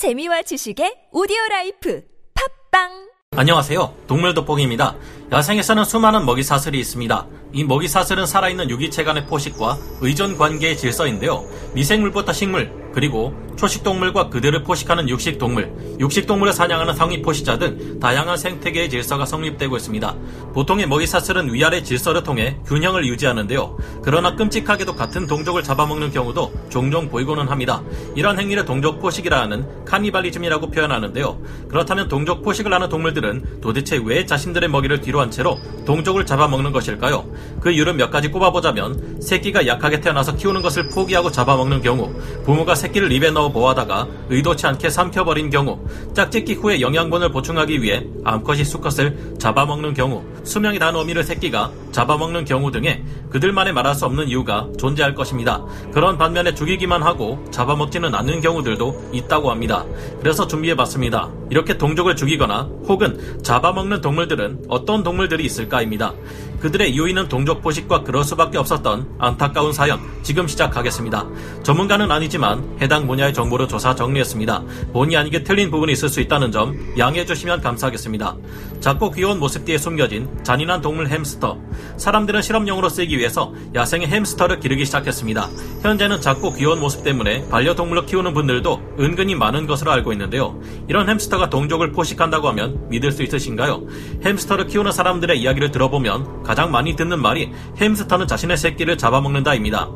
재미와 지식의 오디오 라이프 팟빵 안녕하세요. 동물 돋보기입니다. 야생에서는 수많은 먹이 사슬이 있습니다. 이 먹이 사슬은 살아있는 유기체 간의 포식과 의존 관계의 질서인데요. 미생물부터 식물, 그리고 초식동물과 그들을 포식하는 육식동물, 육식동물을 사냥하는 상위 포식자 등 다양한 생태계의 질서가 성립되고 있습니다. 보통의 먹이 사슬은 위아래 질서를 통해 균형을 유지하는데요. 그러나 끔찍하게도 같은 동족을 잡아먹는 경우도 종종 보이고는 합니다. 이러한 행위를 동족 포식이라 하는 카니발리즘이라고 표현하는데요. 그렇다면 동족 포식을 하는 동물들은 도대체 왜 자신들의 먹이를 뒤로 한 채로 동족을 잡아먹는 것일까요? 그 이유를 몇 가지 꼽아보자면 새끼가 약하게 태어나서 키우는 것을 포기하고 잡아먹는 경우, 부모가 새끼를 입에 넣어 보하다가 의도치 않게 삼켜버린 경우, 짝짓기 후에 영양분을 보충하기 위해 암컷이 수컷을 잡아먹는 경우, 수명이 단 어미를 새끼가 잡아먹는 경우 등의 그들만의 말할 수 없는 이유가 존재할 것입니다. 그런 반면에 죽이기만 하고 잡아먹지는 않는 경우들도 있다고 합니다. 그래서 준비해봤습니다. 이렇게 동족을 죽이거나 혹은 잡아먹는 동물들은 어떤 동물들이 있을까입니다. 그들의 이유인은 동족 포식과 그럴 수밖에 없었던 안타까운 사연 지금 시작하겠습니다. 전문가는 아니지만 해당 분야의 정보를 조사 정리했습니다. 본의 아니게 틀린 부분이 있을 수 있다는 점 양해해 주시면 감사하겠습니다. 작고 귀여운 모습 뒤에 숨겨진 잔인한 동물 햄스터. 사람들은 실험용으로 쓰기 위해서 야생의 햄스터를 기르기 시작했습니다. 현재는 작고 귀여운 모습 때문에 반려동물로 키우는 분들도 은근히 많은 것으로 알고 있는데요. 이런 햄스터가 동족을 포식한다고 하면 믿을 수 있으신가요? 햄스터를 키우는 사람들의 이야기를 들어보면 가장 많이 듣는 말이 햄스터는 자신의 새끼를 잡아먹는다입니다.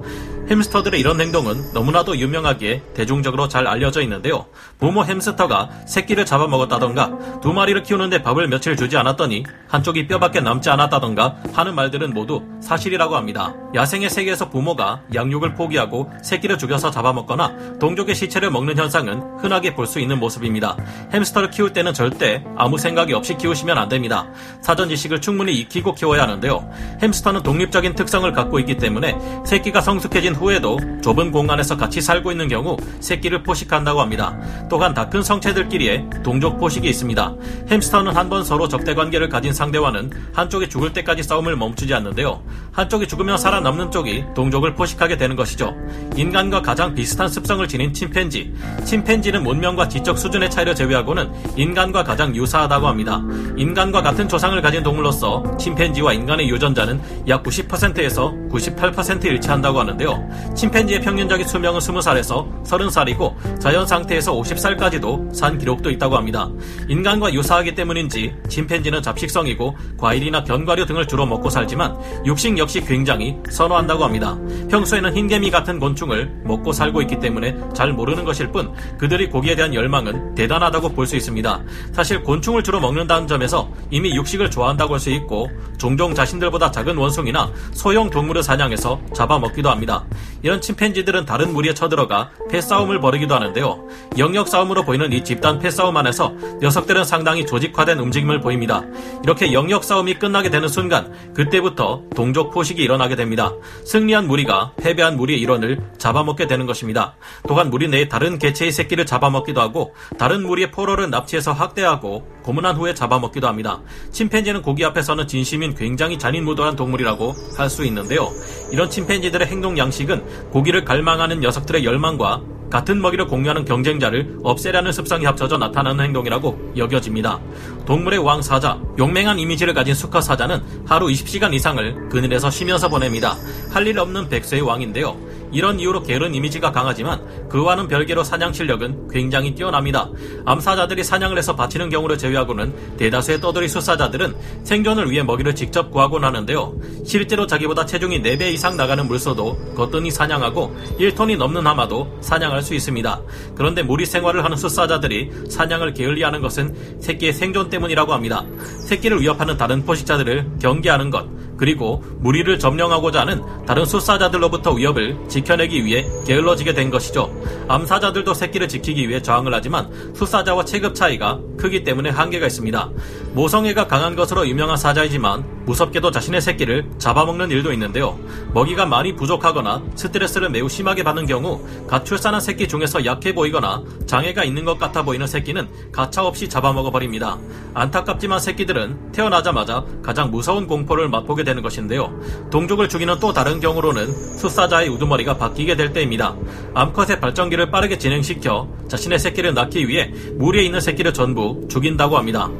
햄스터들의 이런 행동은 너무나도 유명하기에 대중적으로 잘 알려져 있는데요. 부모 햄스터가 새끼를 잡아먹었다던가 두 마리를 키우는데 밥을 며칠 주지 않았더니 한쪽이 뼈밖에 남지 않았다던가 하는 말들은 모두 사실이라고 합니다. 야생의 세계에서 부모가 양육을 포기하고 새끼를 죽여서 잡아먹거나 동족의 시체를 먹는 현상은 흔하게 볼 수 있는 모습입니다. 햄스터를 키울 때는 절대 아무 생각이 없이 키우시면 안 됩니다. 사전 지식을 충분히 익히고 키워야 하는데요. 햄스터는 독립적인 특성을 갖고 있기 때문에 새끼가 성숙해진 후에도 좁은 공간에서 같이 살고 있는 경우 새끼를 포식한다고 합니다. 또한 다 큰 성체들끼리의 동족 포식이 있습니다. 햄스터는 한 번 서로 적대 관계를 가진 상대와는 한쪽이 죽을 때까지 싸움을 멈추지 않는데요. 한쪽이 죽으면 살아남는 쪽이 동족을 포식하게 되는 것이죠. 인간과 가장 비슷한 습성을 지닌 침팬지. 침팬지는 문명과 지적 수준의 차이를 제외하고는 인간과 가장 유사하다고 합니다. 인간과 같은 조상을 가진 동물로서 침팬지와 인간의 유전자는 약 90%에서 98% 일치한다고 하는데요. 침팬지의 평균적인 수명은 20살에서 30살이고 자연 상태에서 50살까지도 산 기록도 있다고 합니다. 인간과 유사하기 때문인지 침팬지는 잡식성이고 과일이나 견과류 등을 주로 먹고 살지만 육식 역시 굉장히 선호한다고 합니다. 평소에는 흰개미 같은 곤충을 먹고 살고 있기 때문에 잘 모르는 것일 뿐 그들이 고기에 대한 열망은 대단하다고 볼 수 있습니다. 사실 곤충을 주로 먹는다는 점에서 이미 육식을 좋아한다고 할 수 있고 종종 자신들보다 작은 원숭이나 소형 동물을 사냥해서 잡아먹기도 합니다. 이런 침팬지들은 다른 무리에 쳐들어가 패싸움을 벌이기도 하는데요. 영역 싸움으로 보이는 이 집단 패싸움 안에서 녀석들은 상당히 조직화된 움직임을 보입니다. 이렇게 영역 싸움이 끝나게 되는 순간 그때부터 동족 포식이 일어나게 됩니다. 승리한 무리가 패배한 무리의 일원을 잡아먹게 되는 것입니다. 또한 무리 내에 다른 개체의 새끼를 잡아먹기도 하고 다른 무리의 포로를 납치해서 학대하고 고문한 후에 잡아먹기도 합니다. 침팬지는 고기 앞에서는 진심인 굉장히 잔인무도한 동물이라고 할 수 있는데요. 이런 침팬지들의 행동 양식은 고기를 갈망하는 녀석들의 열망과 같은 먹이를 공유하는 경쟁자를 없애려는 습성이 합쳐져 나타나는 행동이라고 여겨집니다. 동물의 왕 사자, 용맹한 이미지를 가진 수컷 사자는 하루 20시간 이상을 그늘에서 쉬면서 보냅니다. 할 일 없는 백세의 왕인데요. 이런 이유로 게으른 이미지가 강하지만 그와는 별개로 사냥 실력은 굉장히 뛰어납니다. 암사자들이 사냥을 해서 바치는 경우를 제외하고는 대다수의 떠돌이 수사자들은 생존을 위해 먹이를 직접 구하곤 하는데요. 실제로 자기보다 체중이 4배 이상 나가는 물소도 거뜬히 사냥하고 1톤이 넘는 하마도 사냥할 수 있습니다. 그런데 무리 생활을 하는 수사자들이 사냥을 게을리하는 것은 새끼의 생존 때문이라고 합니다. 새끼를 위협하는 다른 포식자들을 경계하는 것, 그리고 무리를 점령하고자 하는 다른 수사자들로부터 위협을 지켜내기 위해 게을러지게 된 것이죠. 암사자들도 새끼를 지키기 위해 저항을 하지만 수사자와 체급 차이가 크기 때문에 한계가 있습니다. 모성애가 강한 것으로 유명한 사자이지만 무섭게도 자신의 새끼를 잡아먹는 일도 있는데요. 먹이가 많이 부족하거나 스트레스를 매우 심하게 받는 경우 갓 출산한 새끼 중에서 약해 보이거나 장애가 있는 것 같아 보이는 새끼는 가차없이 잡아먹어 버립니다. 안타깝지만 새끼들은 태어나자마자 가장 무서운 공포를 맛보게 되는 것인데요. 동족을 죽이는 또 다른 경우로는 수사자의 우두머리가 바뀌게 될 때입니다. 암컷의 발전기를 빠르게 진행시켜 자신의 새끼를 낳기 위해 무리에 있는 새끼를 전부 죽인다고 합니다.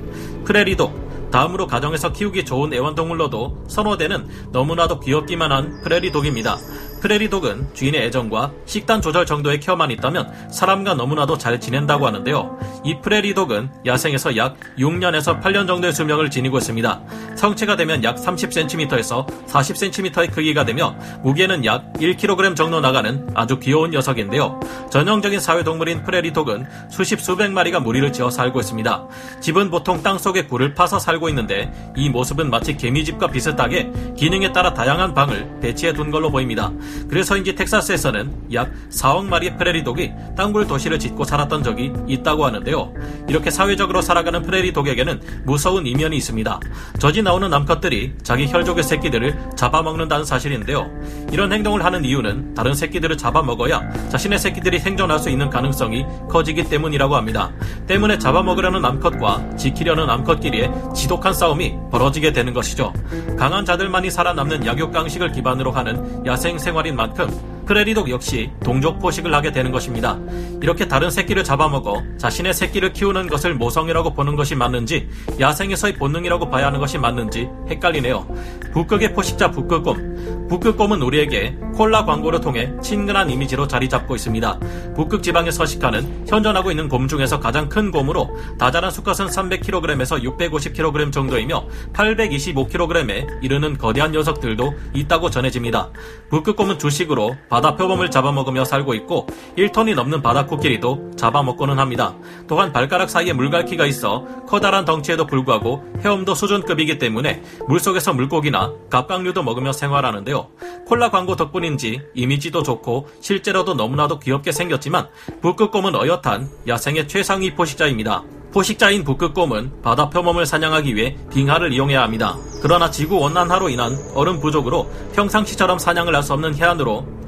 프레리독 다음으로 가정에서 키우기 좋은 애완동물로도 선호되는 너무나도 귀엽기만 한 프레리독입니다. 프레리독은 주인의 애정과 식단 조절 정도의 케어만 있다면 사람과 너무나도 잘 지낸다고 하는데요. 이 프레리독은 야생에서 약 6년에서 8년 정도의 수명을 지니고 있습니다. 성체가 되면 약 30cm에서 40cm의 크기가 되며 무게는 약 1kg 정도 나가는 아주 귀여운 녀석인데요. 전형적인 사회동물인 프레리독은 수십 수백 마리가 무리를 지어 살고 있습니다. 집은 보통 땅속에 굴을 파서 살고 있는데 이 모습은 마치 개미집과 비슷하게 기능에 따라 다양한 방을 배치해 둔 걸로 보입니다. 그래서인지 텍사스에서는 약 4억 마리의 프레리독이 땅굴 도시를 짓고 살았던 적이 있다고 하는데요. 이렇게 사회적으로 살아가는 프레리독에게는 무서운 이면이 있습니다. 젖이 나오는 남컷들이 자기 혈족의 새끼들을 잡아먹는다는 사실인데요. 이런 행동을 하는 이유는 다른 새끼들을 잡아먹어야 자신의 새끼들이 생존할 수 있는 가능성이 커지기 때문이라고 합니다. 때문에 잡아먹으려는 남컷과 지키려는 남컷끼리의 지독한 싸움이 벌어지게 되는 것이죠. 강한 자들만이 살아남는 약육 강식을 기반으로 하는 야생 생활인 만큼 프레리독 역시 동족 포식을 하게 되는 것입니다. 이렇게 다른 새끼를 잡아먹어 자신의 새끼를 키우는 것을 모성이라고 보는 것이 맞는지 야생에서의 본능이라고 봐야 하는 것이 맞는지 헷갈리네요. 북극의 포식자 북극곰. 북극곰은 우리에게 콜라 광고를 통해 친근한 이미지로 자리 잡고 있습니다. 북극 지방에 서식하는 현존하고 있는 곰 중에서 가장 큰 곰으로 다자란 수컷은 300kg에서 650kg 정도이며 825kg에 이르는 거대한 녀석들도 있다고 전해집니다. 북극곰은 주식으로 바다 표범을 잡아먹으며 살고 있고 1톤이 넘는 바다 코끼리도 잡아먹고는 합니다. 또한 발가락 사이에 물갈퀴가 있어 커다란 덩치에도 불구하고 헤엄도 수준급이기 때문에 물속에서 물고기나 갑각류도 먹으며 생활하는데요. 콜라 광고 덕분인지 이미지도 좋고 실제로도 너무나도 귀엽게 생겼지만 북극곰은 어엿한 야생의 최상위 포식자입니다. 포식자인 북극곰은 바다 표범을 사냥하기 위해 빙하를 이용해야 합니다. 그러나 지구 온난화로 인한 얼음 부족으로 평상시처럼 사냥을 할 수 없는 해안으로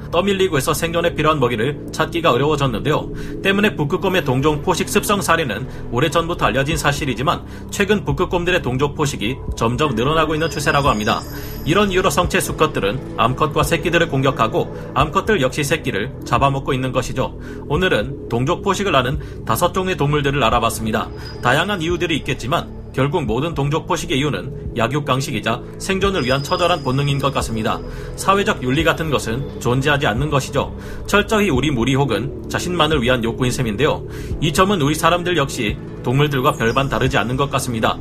있어 생존에 필요한 먹이를 찾기가 어려워졌는데요. 때문에 북극곰의 동종 포식 습성 사례는 오래전부터 알려진 사실이지만 최근 북극곰들의 동족 포식이 점점 늘어나고 있는 추세라고 합니다. 이런 이유로 성체 수컷들은 암컷과 새끼들을 공격하고 암컷들 역시 새끼를 잡아먹고 있는 것이죠. 오늘은 동족 포식을 하는 다섯 종의 동물들을 알아봤습니다. 다양한 이유들이 있겠지만 결국 모든 동족 포식의 이유는 약육강식이자 생존을 위한 처절한 본능인 것 같습니다. 사회적 윤리 같은 것은 존재하지 않는 것이죠. 철저히 우리 무리 혹은 자신만을 위한 욕구인 셈인데요. 이 점은 우리 사람들 역시 동물들과 별반 다르지 않는 것 같습니다.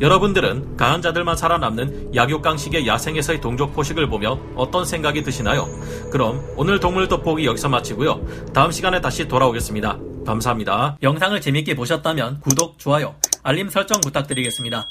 여러분들은 강한 자들만 살아남는 약육강식의 야생에서의 동족 포식을 보며 어떤 생각이 드시나요? 그럼 오늘 동물 돋보기 여기서 마치고요. 다음 시간에 다시 돌아오겠습니다. 감사합니다. 영상을 재밌게 보셨다면 구독, 좋아요, 알림 설정 부탁드리겠습니다.